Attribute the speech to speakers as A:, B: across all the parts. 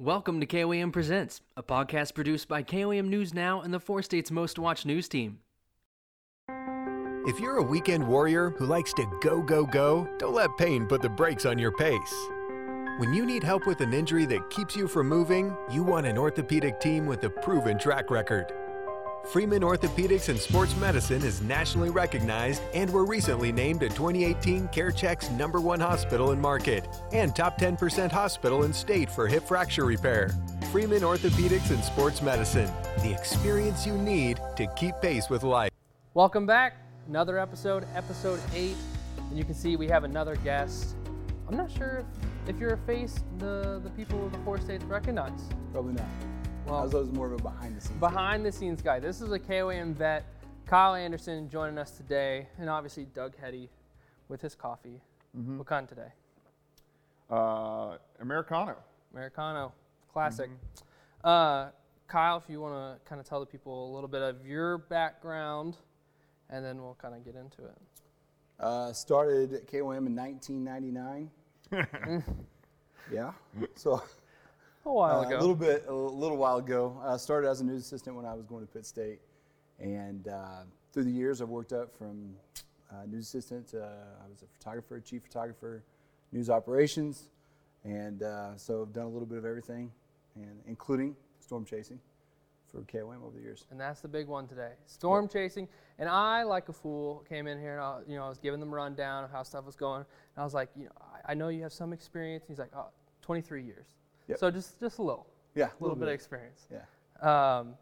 A: Welcome to KOAM Presents, a podcast produced by KOAM News Now and the four states' most watched news team.
B: If you're a weekend warrior who likes to go, go, go, don't let pain put the brakes on your pace. When you need help with an injury that keeps you from moving, you want an orthopedic team with a proven track record. Freeman Orthopedics and Sports Medicine is nationally recognized and were recently named a 2018 CareChex number one hospital in market and top 10% hospital in state for hip fracture repair. Freeman Orthopedics and Sports Medicine, the experience you need to keep pace with life.
A: Welcome back. Another episode, episode eight. And you can see we have another guest. I'm not sure if, if you're a face the, the people of the four states recognize.
C: Probably not.
A: Well,
C: I was always more of a behind the scenes.
A: behind the scenes guy. This is a KOAM vet, Kyle Anderson, joining us today, and obviously Doug Heady with his coffee. What kind today?
D: Uh, Americano.
A: Americano, classic. Uh, Kyle, if you want to kind of tell the people a little bit of your background, and then we'll kind of get into it.
C: Uh, started at KOAM in 1999. yeah. So
A: A while
C: uh,
A: ago.
C: a little bit, a little while ago. I started as a news assistant when I was going to Pitt State, and uh, through the years I've worked up from uh, news assistant. To, I was a photographer, chief photographer, news operations, and uh, so I've done a little bit of everything, and including storm chasing for KOAM over the years.
A: and that's the big one today. Storm chasing, and I, like a fool, came in here and I, you know I was giving them a rundown of how stuff was going, and I was like, you know, I, I know you have some experience. He's like, oh, 23 years.
C: Yep.
A: So just just a little,
C: Yeah,
A: a little bit of experience.
C: Yeah.
A: Um,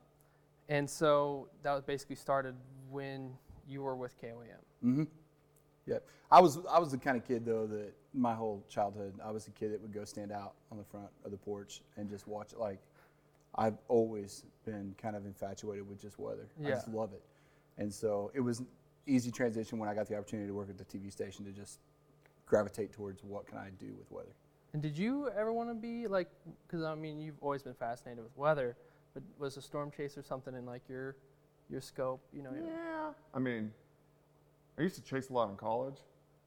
A: and so that was basically started when you were with KOAM.
C: Mm-hmm. Yeah, I was I was the kind of kid though that my whole childhood I was the kid that would go stand out on the front of the porch and just watch it. Like I've always been kind of infatuated with just weather. I just love it, and so it was an easy transition when I got the opportunity to work at the TV station to just gravitate towards what can I do with weather.
A: And did you ever want to be like? Because I mean, you've always been fascinated with weather, but was a storm chaser or something in like your your scope? You know,
D: Yeah. I mean, I used to chase a lot in college.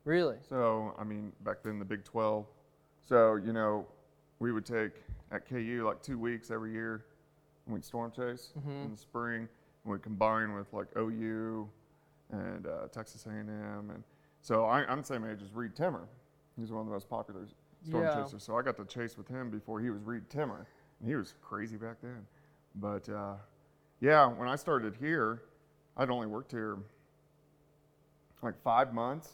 A: really?
D: So, I mean, back then the Big 12. So, you know, we would take at KU like two weeks every year and we'd storm chase
A: Mhm.
D: in the spring. And we'd combine with like OU and uh, Texas A&M. And so I, I'm the same age as Reed Timmer. He's one of the most popular storm
A: Yeah.
D: chasers. So I got to chase with him before he was Reed Timmer. And he was crazy back then. But uh, yeah, when I started here, I'd only worked here like five months.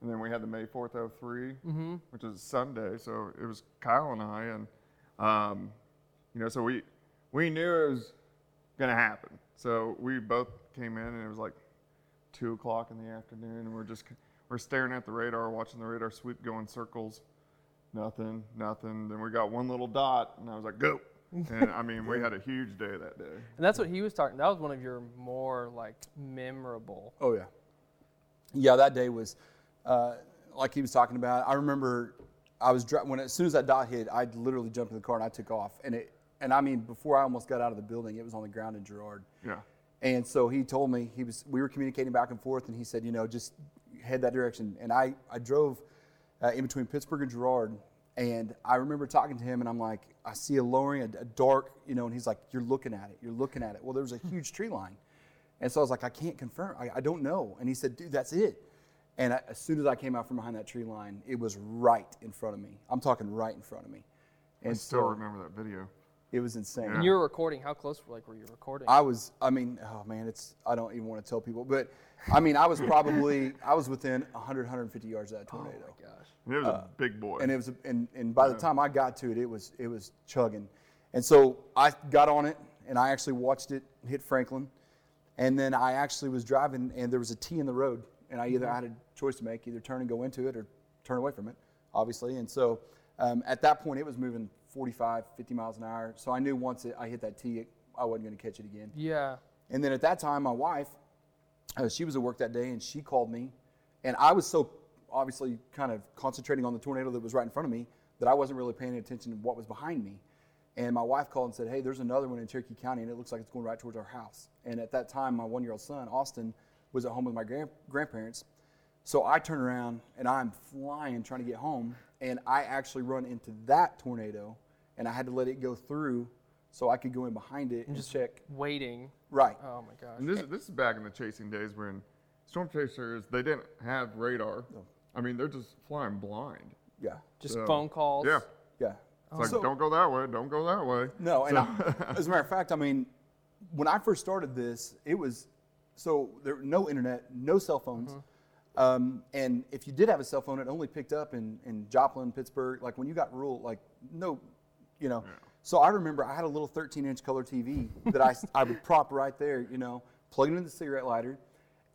D: And then we had the May 4th 03,
A: Mm-hmm.
D: which is Sunday. So it was Kyle and I. And, um, you know, so we, we knew it was going to happen. So we both came in and it was like two o'clock in the afternoon. And we're just, we're staring at the radar, watching the radar sweep go in circles. Nothing, nothing. Then we got one little dot and I was like, go. and I mean, we had a huge day that day.
A: And that's what he was talking. That was one of your more like memorable.
C: Oh yeah, yeah. That day was uh, like he was talking about. I remember I was dri- when as soon as that dot hit, I literally jumped in the car and I took off. And it and I mean before I almost got out of the building, it was on the ground in Girard.
D: Yeah.
C: And so he told me he was we were communicating back and forth, and he said, you know, just head that direction. And I I drove uh, in between Pittsburg and Girard, and I remember talking to him, and I'm like, I see a lowering, a, a dark, you know, and he's like, you're looking at it, you're looking at it. Well, there was a huge tree line, and so I was like, I can't confirm, I, I don't know. And he said, dude, that's it. And I, as soon as I came out from behind that tree line, it was right in front of me. I'm talking right in front of me. And I
D: still
C: so
D: remember that video.
C: It was insane.
A: And you were recording. How close like were you recording?
C: I was, I mean, oh man, it's, I don't even want to tell people, but I mean, I was probably, I was within 100, 150 yards of that
A: oh
C: tornado.
A: my gosh.
D: It was a big boy.
C: And it was, and, and by the time I got to it, it was, it was chugging. And so I got on it and I actually watched it hit Franklin. And then I actually was driving and there was a T in the road. And I either I had a choice to make, either turn and go into it or turn away from it, obviously. And so um, at that point, it was moving 45, 50 miles an hour. So I knew once it, I hit that T, it, I wasn't going to catch it again.
A: Yeah.
C: And then at that time, my wife, uh, she was at work that day, and she called me, and I was so obviously kind of concentrating on the tornado that was right in front of me that I wasn't really paying attention to what was behind me. And my wife called and said, "Hey, there's another one in Cherokee County, and it looks like it's going right towards our house." And at that time, my one-year-old son, Austin, was at home with my grand- grandparents. So I turn around and I'm flying trying to get home, and I actually run into that tornado and I had to let it go through so I could go in behind it and,
A: just-
C: check.
A: Waiting.
C: Right.
A: Oh my gosh.
D: And this, this is back in the chasing days when storm chasers they didn't have radar. No. I mean, they're just flying blind.
C: Yeah.
A: Just
D: So,
A: phone calls.
D: Yeah.
C: Yeah.
D: It's like,
C: So-
D: don't go that way, don't go that way.
C: No, and I, as a matter of fact, I mean, when I first started this, it was so there were no internet, no cell phones, mm-hmm. Um, and if you did have a cell phone, it only picked up in in Joplin, Pittsburg. Like when you got rural, like no, you know. So I remember I had a little 13-inch color TV that I I would prop right there, you know, plug it into the cigarette lighter,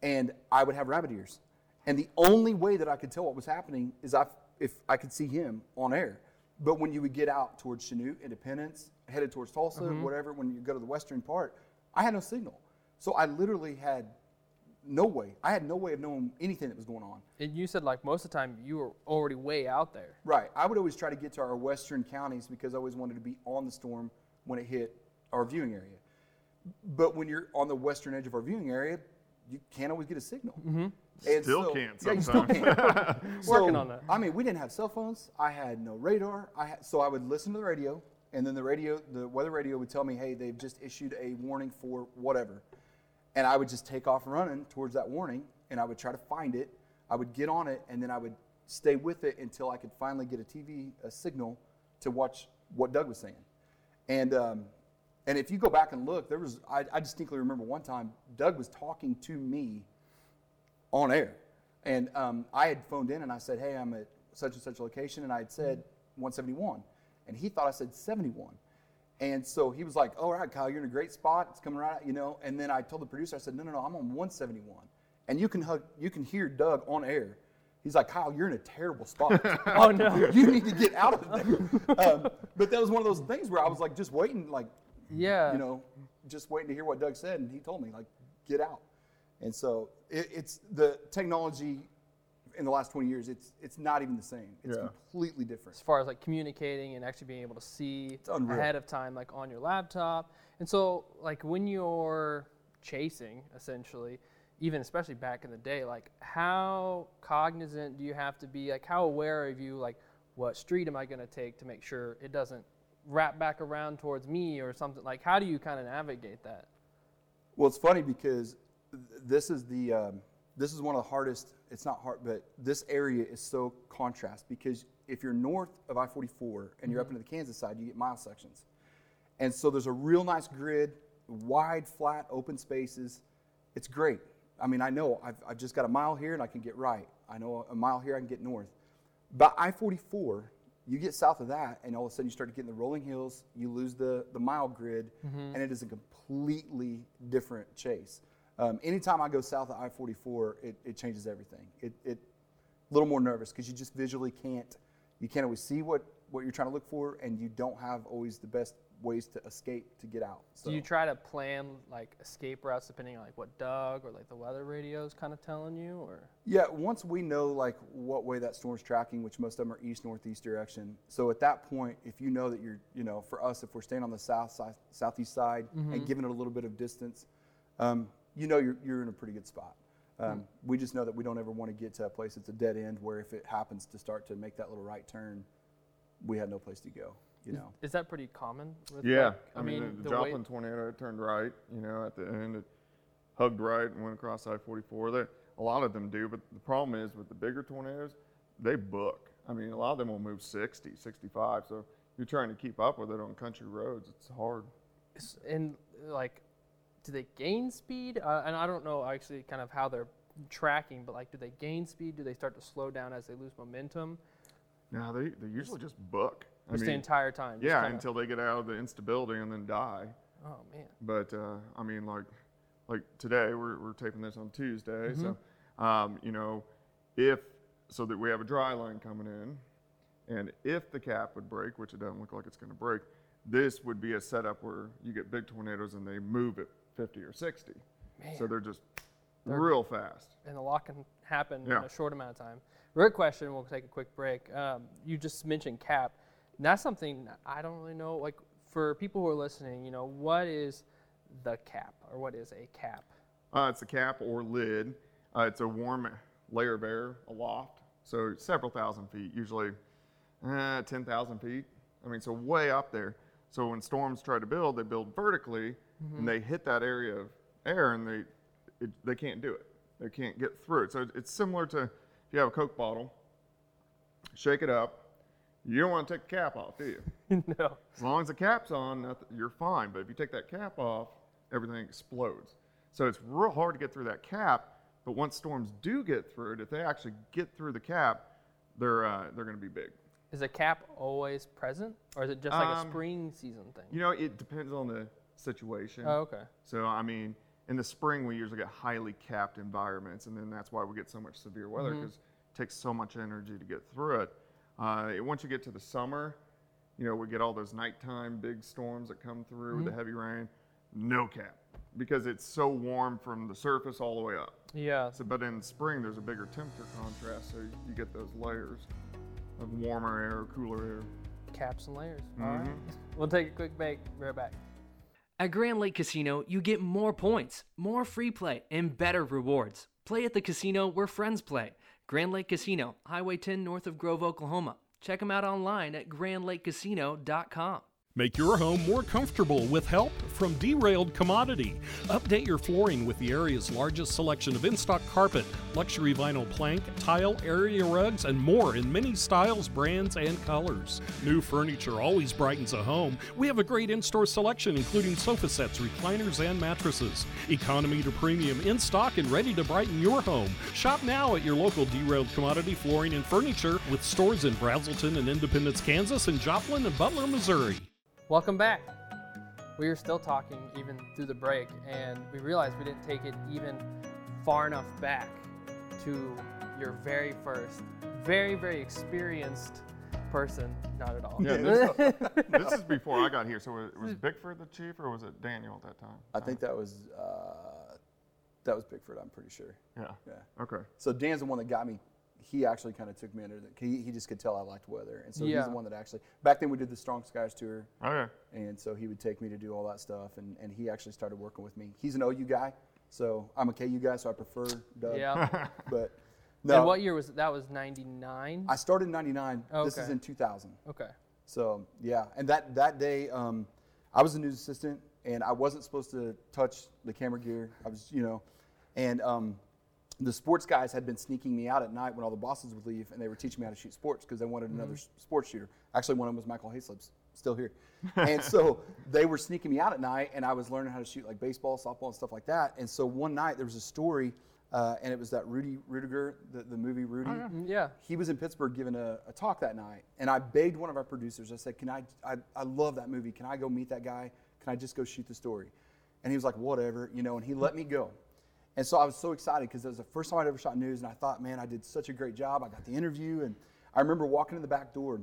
C: and I would have rabbit ears. And the only way that I could tell what was happening is I, if I could see him on air. But when you would get out towards Chanute, Independence, headed towards Tulsa, whatever, when you go to the western part, I had no signal. So I literally had no way. I had no way of knowing anything that was going on.
A: And you said like most of the time you were already way out there.
C: Right. I would always try to get to our western counties because I always wanted to be on the storm when it hit our viewing area. But when you're on the western edge of our viewing area, you can't always get a signal. Mm-hmm.
D: Still can't
C: Yeah, you still can't.
A: Working on that.
C: I mean, we didn't have cell phones. I had no radar. I had, so I would listen to the radio, and then the radio, the weather radio would tell me, "Hey, they've just issued a warning for whatever," and I would just take off running towards that warning, and I would try to find it. I would get on it, and then I would stay with it until I could finally get a TV a signal to watch what Doug was saying. And um, and if you go back and look, there was I, I distinctly remember one time Doug was talking to me on air. And um, I had phoned in and I said, hey, I'm at such and such a location. And I had said 171. And he thought I said 71. And so he was like, all right, Kyle, you're in a great spot. It's coming right out, you know. And then I told the producer, I said, no, no, no, I'm on 171. And you can, hug, you can hear Doug on air. He's like, Kyle, you're in a terrible spot.
A: Oh no.
C: you need to get out of there. Um, but that was one of those things where I was like, just waiting, like,
A: yeah.
C: you know, just waiting to hear what Doug said, and he told me like, get out. And so it, it's the technology in the last 20 years. It's it's not even the same. It's
D: Yeah.
C: completely different.
A: as far as like communicating and actually being able to see ahead of time like on your laptop and so like when you're chasing essentially even especially back in the day like how cognizant do you have to be like how aware of you like what street am i going to take to make sure it doesn't wrap back around towards me or something like how do you kind of navigate that
C: Well, it's funny because th- this is the um, this is one of the hardest. It's not hard, but this area is so contrast because if you're north of I-44 and you're up mm-hmm. into the Kansas side, you get mile sections, and so there's a real nice grid, wide, flat, open spaces. It's great. I mean, I know I've, I've just got a mile here and I can get right. I know a mile here I can get north. But I-44, you get south of that, and all of a sudden you start getting the rolling hills. You lose the the mile grid, mm-hmm. and it is a completely different chase. Um, anytime I go south of I-44, it, it changes everything. It, it a little more nervous because you just visually can't you can't always see what what you're trying to look for, and you don't have always the best ways to escape to get out. So
A: do you try to plan like escape routes depending on like what doug or like the weather radio is kind of telling you or
C: Yeah, once we know like what way that storm's tracking, which most of them are east northeast direction. So at that point, if you know that you're, you know, for us, if we're staying on the south side, southeast side and giving it a little bit of distance, um, you know you're you're in a pretty good spot. Um, We just know that we don't ever want to get to a place that's a dead end where if it happens to start to make that little right turn, we have no place to go. You know.
A: is that pretty common with
D: Yeah,
A: like,
D: I, mean, the,
A: way-
D: Joplin tornado it turned right. You know, at the end it hugged right and went across I-44. They, a lot of them do, but the problem is with the bigger tornadoes, they book. I mean, a lot of them will move 60, 65. So you're trying to keep up with it on country roads. It's hard.
A: And like do they gain speed uh, and i don't know actually kind of how they're tracking but like do they gain speed do they start to slow down as they lose momentum
D: No, they, they usually just book. I
A: just the entire time
D: yeah,
A: kinda-
D: until they get out of the instability and then die.
A: oh man
D: But uh, I mean, like, like today we're, we're taping this on Tuesday,
A: Mm-hmm.
D: so um, you know, if so that we have a dry line coming in, and if the cap would break, which it doesn't look like it's going to break, this would be a setup where you get big tornadoes and they move at 50 or 60, so they're just real fast.
A: and a lot can happen in a short amount of time. Real question we'll take a quick break. Um, you just mentioned cap. And that's something i don't really know like for people who are listening you know what is the cap or what is a cap?
D: Uh, it's a cap or lid. Uh, it's a warm layer bear aloft, so several thousand feet, usually uh, 10,000 feet. I mean, so way up there. So when storms try to build, they build vertically, and they hit that area of air, and they it, they can't do it. They can't get through it. So it- it's similar to if you have a Coke bottle, shake it up. You don't want to take the cap off, do you?
A: no.
D: As long as the cap's on, you're fine. But if you take that cap off, everything explodes. So it's real hard to get through that cap. But once storms do get through it, if they actually get through the cap, they're uh, they're going to be big.
A: Is a cap always present, or is it just like a
D: Um,
A: spring season thing?
D: You know, it depends on the situation.
A: oh, okay.
D: So I mean, in the spring we usually get highly capped environments, and then that's why we get so much severe weather because it takes so much energy to get through it. Uh, once you get to the summer, you know, we get all those nighttime big storms that come through with the heavy rain. No cap because it's so warm from the surface all the way up.
A: Yeah.
D: So, but in spring there's a bigger temperature contrast, so you get those layers of warmer air, cooler air.
A: Caps and layers. Mm-hmm. All right. We'll take a quick break. Right back.
E: At Grand Lake Casino, you get more points, more free play, and better rewards. Play at the casino where friends play. Grand Lake Casino, Highway 10 north of Grove, Oklahoma. Check them out online at grandlakecasino.com.
F: Make your home more comfortable with help from Derailed Commodity. Update your flooring with the area's largest selection of in stock carpet, luxury vinyl plank, tile, area rugs, and more in many styles, brands, and colors. New furniture always brightens a home. We have a great in store selection, including sofa sets, recliners, and mattresses. Economy to premium in stock and ready to brighten your home. Shop now at your local Derailed Commodity Flooring and Furniture with stores in Brazelton and Independence, Kansas, and Joplin and Butler, Missouri.
A: Welcome back. We were still talking even through the break, and we realized we didn't take it even far enough back to your very first, very, very experienced person. Not at all.
D: Yeah, this, this is before I got here. So was, was Bickford the chief, or was it Daniel at that time?
C: I think that was uh, that was Bigford. I'm pretty sure.
D: Yeah.
C: Yeah.
D: Okay.
C: So Dan's the one that got me. He actually kind of took me under the. He, he just could tell I liked weather, and so he's the one that actually. Back then we did the Strong Skies tour,
D: Okay.
C: and so he would take me to do all that stuff, and, and he actually started working with me. He's an OU guy, so I'm a KU guy, so I prefer Doug.
A: Yeah.
C: But no,
A: And what year was it? That was 99?
C: I started in '99. This is in 2000.
A: Okay.
C: So yeah, and that that day, um, I was a news assistant, and I wasn't supposed to touch the camera gear. I was, you know, and um, the sports guys had been sneaking me out at night when all the bosses would leave, and they were teaching me how to shoot sports because they wanted another s- sports shooter. Actually, one of them was Michael Hayslip's, still here, and so they were sneaking me out at night, and I was learning how to shoot like baseball, softball, and stuff like that. And so one night there was a story. Uh, and it was that Rudy Ruettiger, the, the movie Rudy
A: Mm, Yeah.
C: he was in Pittsburg giving a, a talk that night, and I begged one of our producers. I said, "Can I, I? I love that movie. Can I go meet that guy? Can I just go shoot the story?" And he was like, "Whatever," you know. And he let me go. And so I was so excited because it was the first time I'd ever shot news, and I thought, "Man, I did such a great job. I got the interview." And I remember walking in the back door,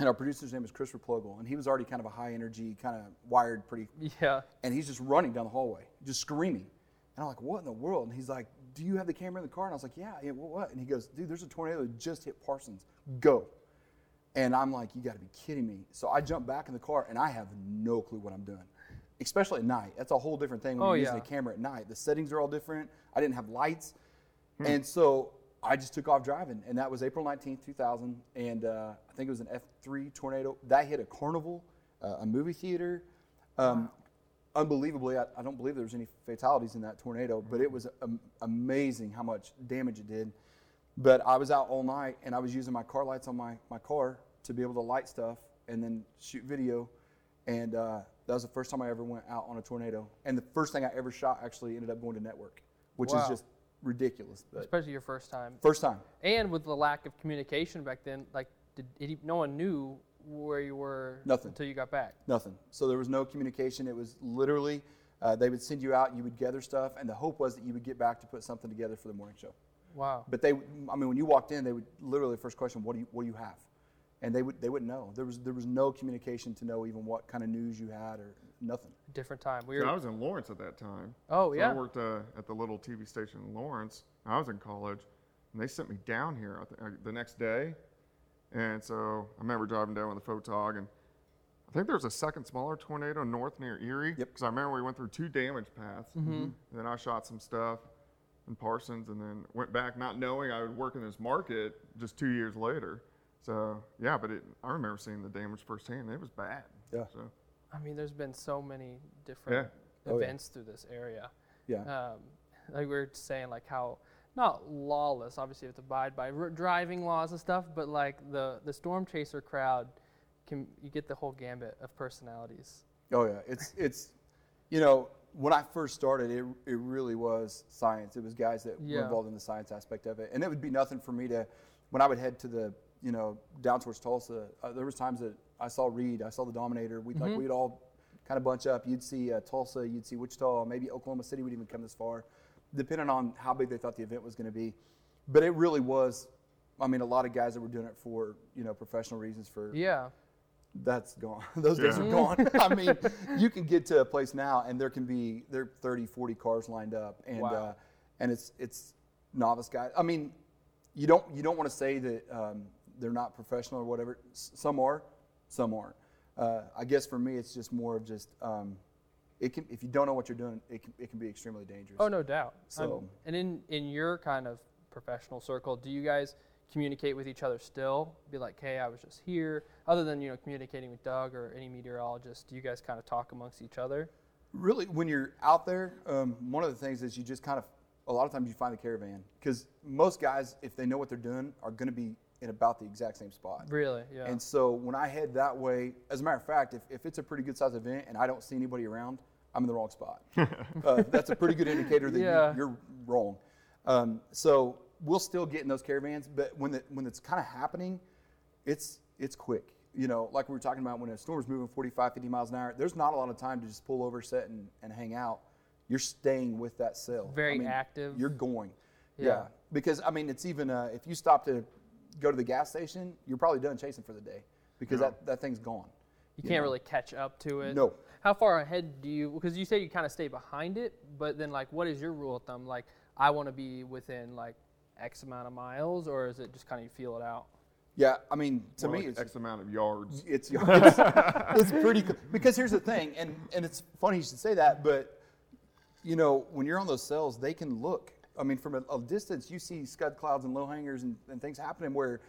C: and our producer's name was Chris Replogle, and he was already kind of a high energy, kind of wired, pretty
A: Yeah.
C: and he's just running down the hallway, just screaming. And I'm like, what in the world? And he's like, do you have the camera in the car? And I was like, yeah, yeah, what, what? And he goes, dude, there's a tornado that just hit Parsons. Go. And I'm like, you got to be kidding me. So I jump back in the car, and I have no clue what I'm doing, especially at night. That's a whole different thing when
A: Oh,
C: you're using
A: yeah.
C: a camera at night. The settings are all different. I didn't have lights. And so I just took off driving, and that was April 19th, 2000. And uh, I think it was an F3 tornado. That hit a carnival, uh, a movie theater. Um, Unbelievably, I, I don't believe there was any fatalities in that tornado, but it was am- amazing how much damage it did. But I was out all night, and I was using my car lights on my, my car to be able to light stuff and then shoot video. And uh, that was the first time I ever went out on a tornado. And the first thing I ever shot actually ended up going to network, which
A: Wow.
C: is just ridiculous. But
A: Especially your first time.
C: first time.
A: And with the lack of communication back then, like, did, did no one knew where you were
C: Nothing.
A: until you got back.
C: Nothing. So there was no communication. It was literally uh, they would send you out, you would gather stuff, and the hope was that you would get back to put something together for the morning show.
A: Wow.
C: But they, I mean, when you walked in, they would literally the first question, "What do you What do you have?" And they would they wouldn't know. There was there was no communication to know even what kind of news you had or nothing.
A: Different time. We
D: So. I was in Lawrence at that time.
A: Oh,
D: So
A: yeah.
D: I worked uh, at the little TV station in Lawrence. I was in college, and they sent me down here I thi- uh, the next day. And so I remember driving down with a photog, and I think there was a second smaller tornado north near Erie.
C: Yep.
D: Because I remember we went through two damage paths. And then I shot some stuff in Parsons, and then went back not knowing I would work in this market just two years later. So yeah, but it, I remember seeing the damage firsthand. It was bad.
C: Yeah.
D: So
A: I mean, there's been so many different
C: Oh, yeah.
A: events through this area.
C: Yeah.
A: Um, like we were saying, like how not lawless. Obviously, you have to abide by r- driving laws and stuff, but like the the storm chaser crowd, can you get the whole gambit of personalities?
C: Oh yeah, it's it's, you know, when I first started, it it really was science. It was guys that were involved in the science aspect of it, and it would be nothing for me to, when I would head to the, you know, down towards Tulsa. Uh, there was times that I saw Reed, I saw the Dominator. We'd
A: Mm-hmm.
C: like we'd all kind of bunch up. You'd see uh, Tulsa, you'd see Wichita, maybe Oklahoma City would even come this far, depending on how big they thought the event was going to be. But it really was. I mean, a lot of guys that were doing it for you know professional reasons for
A: Yeah.
C: that's gone. Those days are gone. I mean, you can get to a place now and there can be there are 30, 40 cars lined up and
A: Wow.
C: uh, and it's it's novice guys. I mean, you don't you don't want to say that um, they're not professional or whatever. S- some are, some aren't. Uh, I guess for me, it's just more of just um, it can if you don't know what you're doing, it can it can be extremely dangerous.
A: Oh no doubt. Um,
C: So-
A: and in in your kind of professional circle, do you guys communicate with each other still? Be like, hey, I was just here. Other than you know communicating with Doug or any meteorologist, do you guys kind of talk amongst each other?
C: really when you're out there um, one of the things is you just kind of a lot of times you find the caravan because most guys if they know what they're doing are going to be in about the exact same spot
A: Really? Yeah.
C: and so when i head that way as a matter of fact if, if it's a pretty good sized event and i don't see anybody around i'm in the wrong spot uh, that's a pretty good indicator that
A: Yeah.
C: you're, you're wrong um, so we'll still get in those caravans but when, the, when it's kind of happening it's it's quick. You know, like we were talking about when a storm's moving 45, 50 miles an hour, there's not a lot of time to just pull over, sit, and, and hang out. You're staying with that cell.
A: Very active.
C: You're going.
A: Yeah.
C: Yeah. Because, I mean, it's even, uh, if you stop to go to the gas station, you're probably done chasing for the day because that, that thing's gone.
A: you
C: you
A: can't
C: know.
A: really catch up to it.
C: No.
A: How far ahead do you? Because you say you kind of stay behind it, but then like, what is your rule of thumb? Like, I want to be within like X amount of miles, or is it just kind of you feel it out?
C: Yeah. I mean, to
D: more
C: me,
D: like
C: it's,
D: X amount of yards.
C: it's, it's, it's pretty cool. Because here's the thing, and, and it's funny you should say that, but you know, when you're on those cells, they can look. I mean, from a, a distance, you see scud clouds and low hangers and, and things happening where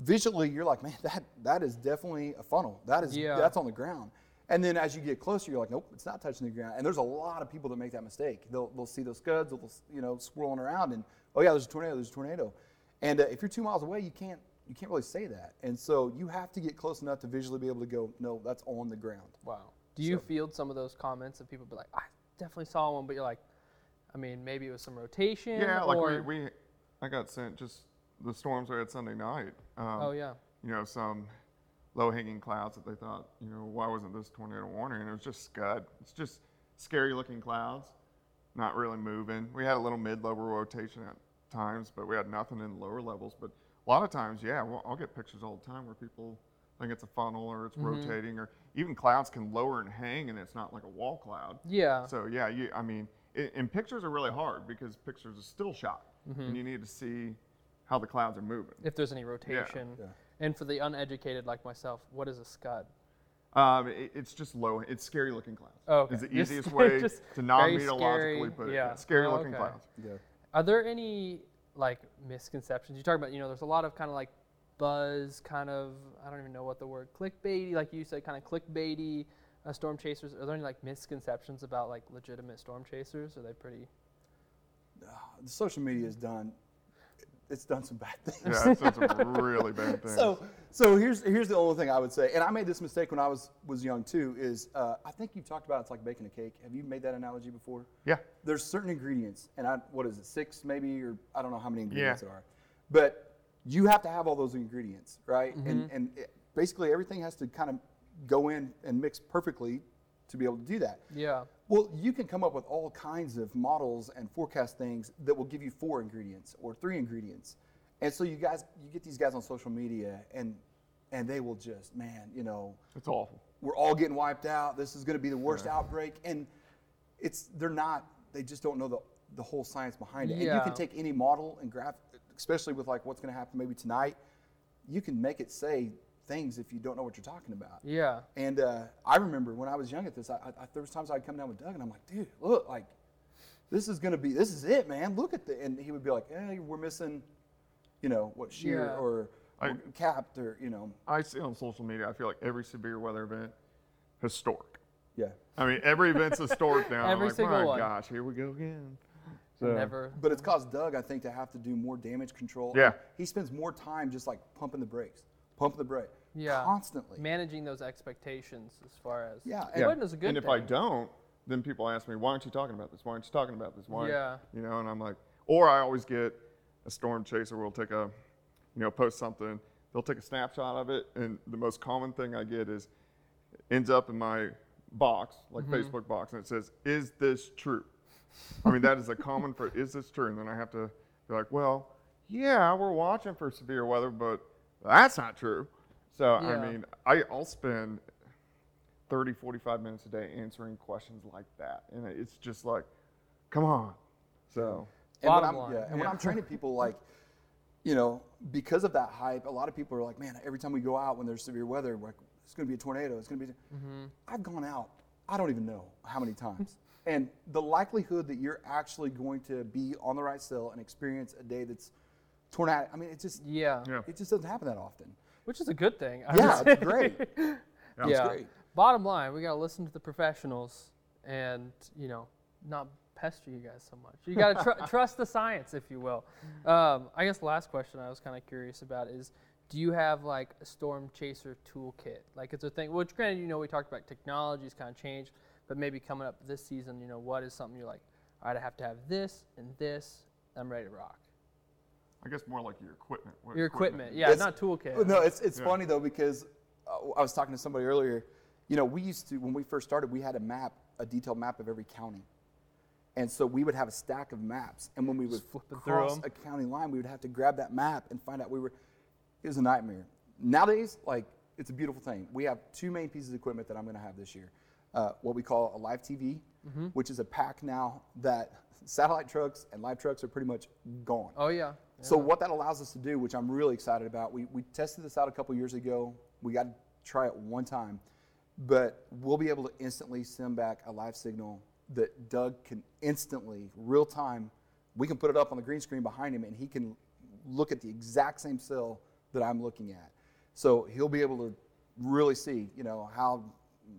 C: visually you're like, man, that that is definitely a funnel. That is
A: Yeah.
C: that's on the ground. And then as you get closer, you're like, nope, it's not touching the ground. And there's a lot of people that make that mistake. They'll, they'll see those scuds, they'll you know swirling around, and oh yeah, there's a tornado, there's a tornado. And uh, if you're two miles away, you can't you can't really say that. And so you have to get close enough to visually be able to go, no, that's on the ground.
A: Wow. Do you
C: So-
A: field some of those comments of people be like, I definitely saw one, but you're like, I mean, maybe it was some rotation.
D: Yeah, like
A: or,
D: we, we, I got sent just the storms we had Sunday night. Um,
A: Oh yeah.
D: You know, some low-hanging clouds that they thought, you know, why wasn't this tornado warning? And it was just scud. It's just scary-looking clouds, not really moving. We had a little mid-level rotation at times, but we had nothing in lower levels. But a lot of times, yeah, well, I'll get pictures all the time where people think it's a funnel or it's rotating, or even clouds can lower and hang, and it's not like a wall cloud.
A: Yeah.
D: So yeah, you, I mean, and pictures are really hard because pictures are still shot, and you need to see how the clouds are moving.
A: if there's any rotation. And for the uneducated like myself, what is a scud?
D: Um, it, it's just low. It's scary looking clouds.
A: Oh, okay.
D: It's the
A: Just-
D: easiest way
A: just
D: to
A: very
D: non-meteorologically
A: scary,
D: put it.
A: yeah.
D: Scary
A: Oh,
D: looking
A: okay.
D: clouds.
C: Yeah.
A: Are there any like misconceptions? You talk about, you know, there's a lot of kind of like buzz, kind of, I don't even know what the word, clickbaity, like you said, kind of clickbaity uh, storm chasers. Are there any like misconceptions about like legitimate storm chasers? Are they pretty?
C: The social media has done, it's done some bad things.
D: Yeah, it's, it's a really bad thing.
C: So, so here's here's the only thing I would say, and I made this mistake when I was was young too. Is uh, I think you've talked about it's like baking a cake. Have you made that analogy before?
D: yeah,
C: There's certain ingredients, and I what is it, six maybe, or I don't know how many ingredients
D: Yeah.
C: there are, but you have to have all those ingredients, right?
A: Mm-hmm.
C: And and it, basically everything has to kind of go in and mix perfectly to be able to do that.
A: Yeah.
C: Well, you can come up with all kinds of models and forecast things that will give you four ingredients or three ingredients. And so you guys, you get these guys on social media, and and they will just, man, you know,
D: it's awful.
C: we're all getting wiped out. This is going to be the worst outbreak, and it's they're not. They just don't know the the whole science behind it. And you can take any model and graph, especially with like what's going to happen maybe tonight. You can make it say things if you don't know what you're talking about.
A: Yeah.
C: And uh, I remember when I was young at this, I, I, there was times I'd come down with Doug, and I'm like, dude, look, like, this is gonna be, this is it, man. Look at the, and he would be like, hey, we're missing, you know, what shear,
A: Yeah.
C: or
D: I-
C: capped or you know.
D: I see on social media. I feel like every severe weather event, historic.
C: Yeah.
D: I mean, every event's historic now. I'm
A: Every
D: like,
A: single
D: my
A: one.
D: gosh, here we go again. So,
A: Never.
C: But it's caused Doug, I think, to have to do more damage control.
D: Yeah.
C: He spends more time just like pumping the brakes, pumping the brake,
A: Yeah.
C: constantly.
A: Managing those expectations as far as.
C: Yeah, and-
A: it was a good
D: and if
A: thing.
D: I don't, then people ask me, why aren't you talking about this? Why aren't you talking about this? Why?
A: Yeah.
D: You know, and I'm like, or I always get a storm chaser will take a, you know, post something. They'll take a snapshot of it, and the most common thing I get is, ends up in my box, like
A: Mm-hmm.
D: Facebook box, and it says, "Is this true?" I mean, that is a common for, "Is this true?" And then I have to be like, "Well, yeah, we're watching for severe weather, but that's not true." So
A: Yeah.
D: I mean, I, I'll spend 30, 45 minutes a day answering questions like that. And it's just like, come on. So,
C: And when
A: Bottom
C: I'm,
A: line.
C: Yeah, and when I'm training people, like, you know, because of that hype, a lot of people are like, man, every time we go out when there's severe weather, we're like, it's going to be a tornado. It's going to be.
A: Mm-hmm.
C: I've gone out, I don't even know how many times. and the likelihood that you're actually going to be on the right sill and experience a day that's tornado, I mean, it just,
A: Yeah.
D: yeah.
C: it just doesn't happen that often.
A: Which is a good thing. I
C: Yeah, it's
A: say.
C: great.
A: yeah.
C: It's great.
A: Bottom line, we got to listen to the professionals and, you know, not pester you guys so much. You got to tr- trust the science, if you will. Um, I guess the last question I was kind of curious about is do you have like a storm chaser toolkit? Like it's a thing, which granted, you know, we talked about technology's kind of changed, but maybe coming up this season, you know, what is something you're like, all right, I have to have this and this, I'm ready to rock.
D: I guess more like your equipment. What
A: Your equipment, yeah,
C: It's-
A: not toolkit.
C: No, it's, it's
D: Yeah.
C: funny though because uh, I was talking to somebody earlier. You know, we used to when we first started, we had a map, a detailed map of every county, and so we would have a stack of maps. And when we would
A: flipping through
C: cross
A: 'em.
C: a county line, we would have to grab that map and find out we were. It was a nightmare. Nowadays, like it's a beautiful thing. We have two main pieces of equipment that I'm going to have this year. Uh, what we call a live TV,
A: Mm-hmm.
C: which is a pack now that satellite trucks and live trucks are pretty much gone.
A: oh, yeah.
C: So what that allows us to do, which I'm really excited about, we, we tested this out a couple years ago. We got to try it one time, but we'll be able to instantly send back a live signal that Doug can instantly, real time. We can put it up on the green screen behind him, and he can look at the exact same cell that I'm looking at. So he'll be able to really see, you know, how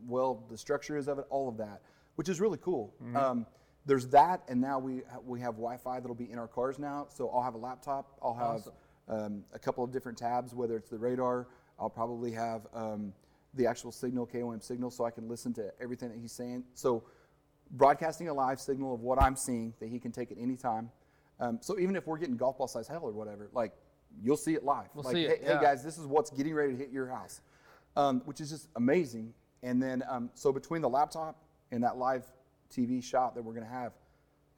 C: well the structure is of it, all of that, which is really cool. Um, there's that, and now we we have Wi-Fi that'll be in our cars now. So I'll have a laptop. I'll have um, a couple of different tabs, whether it's the radar. I'll probably have um, the actual signal, KOAM signal, so I can listen to everything that he's saying. So broadcasting a live signal of what I'm seeing that he can take at any time. Um, so even if we're getting golf ball size hail or whatever, like you'll see it live.
A: We'll
C: like,
A: see
C: hey,
A: it,
C: hey
A: yeah.
C: guys, this is what's getting ready to hit your house, um, which is just amazing. And then um, so between the laptop and that live TV shot that we're going to have,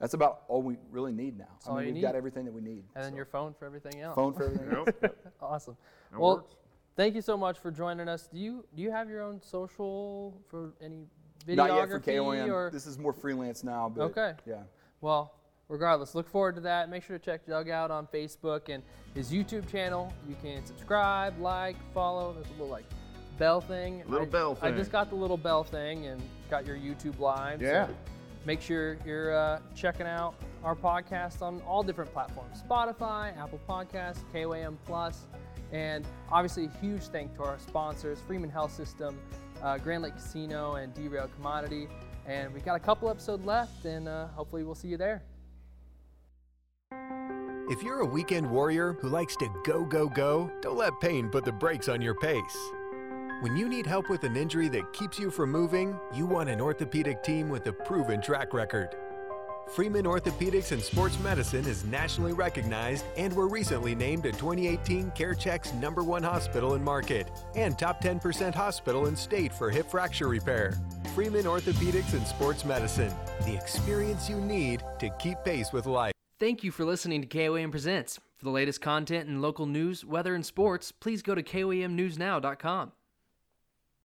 C: that's about all we really need now. I
A: all
C: mean,
A: you
C: we've got everything that we need.
A: And then your phone for everything else.
C: phone for everything. else.
D: Yep.
A: Awesome.
D: That
A: well,
D: works.
A: thank you so much for joining us. Do you do you have your own social for any videography
C: Not yet for KOAM.
A: or?
C: This is more freelance now. But
A: Okay.
C: Yeah.
A: Well, regardless, look forward to that. Make sure to check Doug out on Facebook and his YouTube channel. You can subscribe, like, follow. There's a little like bell thing.
D: Little
A: I,
D: bell thing.
A: I just got the little bell thing and got your YouTube live. so
D: Yeah.
A: make sure you're uh, checking out our podcast on all different platforms Spotify, Apple Podcasts, KOAM Plus, and obviously a huge thank to our sponsors Freeman Health System, uh, Grand Lake Casino, and Derailed Commodity. And we got a couple episodes left, and uh, hopefully we'll see you there.
B: If you're a weekend warrior who likes to go, go, go, don't let pain put the brakes on your pace. When you need help with an injury that keeps you from moving, you want an orthopedic team with a proven track record. Freeman Orthopedics and Sports Medicine is nationally recognized and were recently named a 2018 CareChex number one hospital in market and top 10% hospital in state for hip fracture repair. Freeman Orthopedics and Sports Medicine, the experience you need to keep pace with life.
E: Thank you for listening to KOAM Presents. For the latest content and local news, weather, and sports, please go to KOAMNewsNow.com.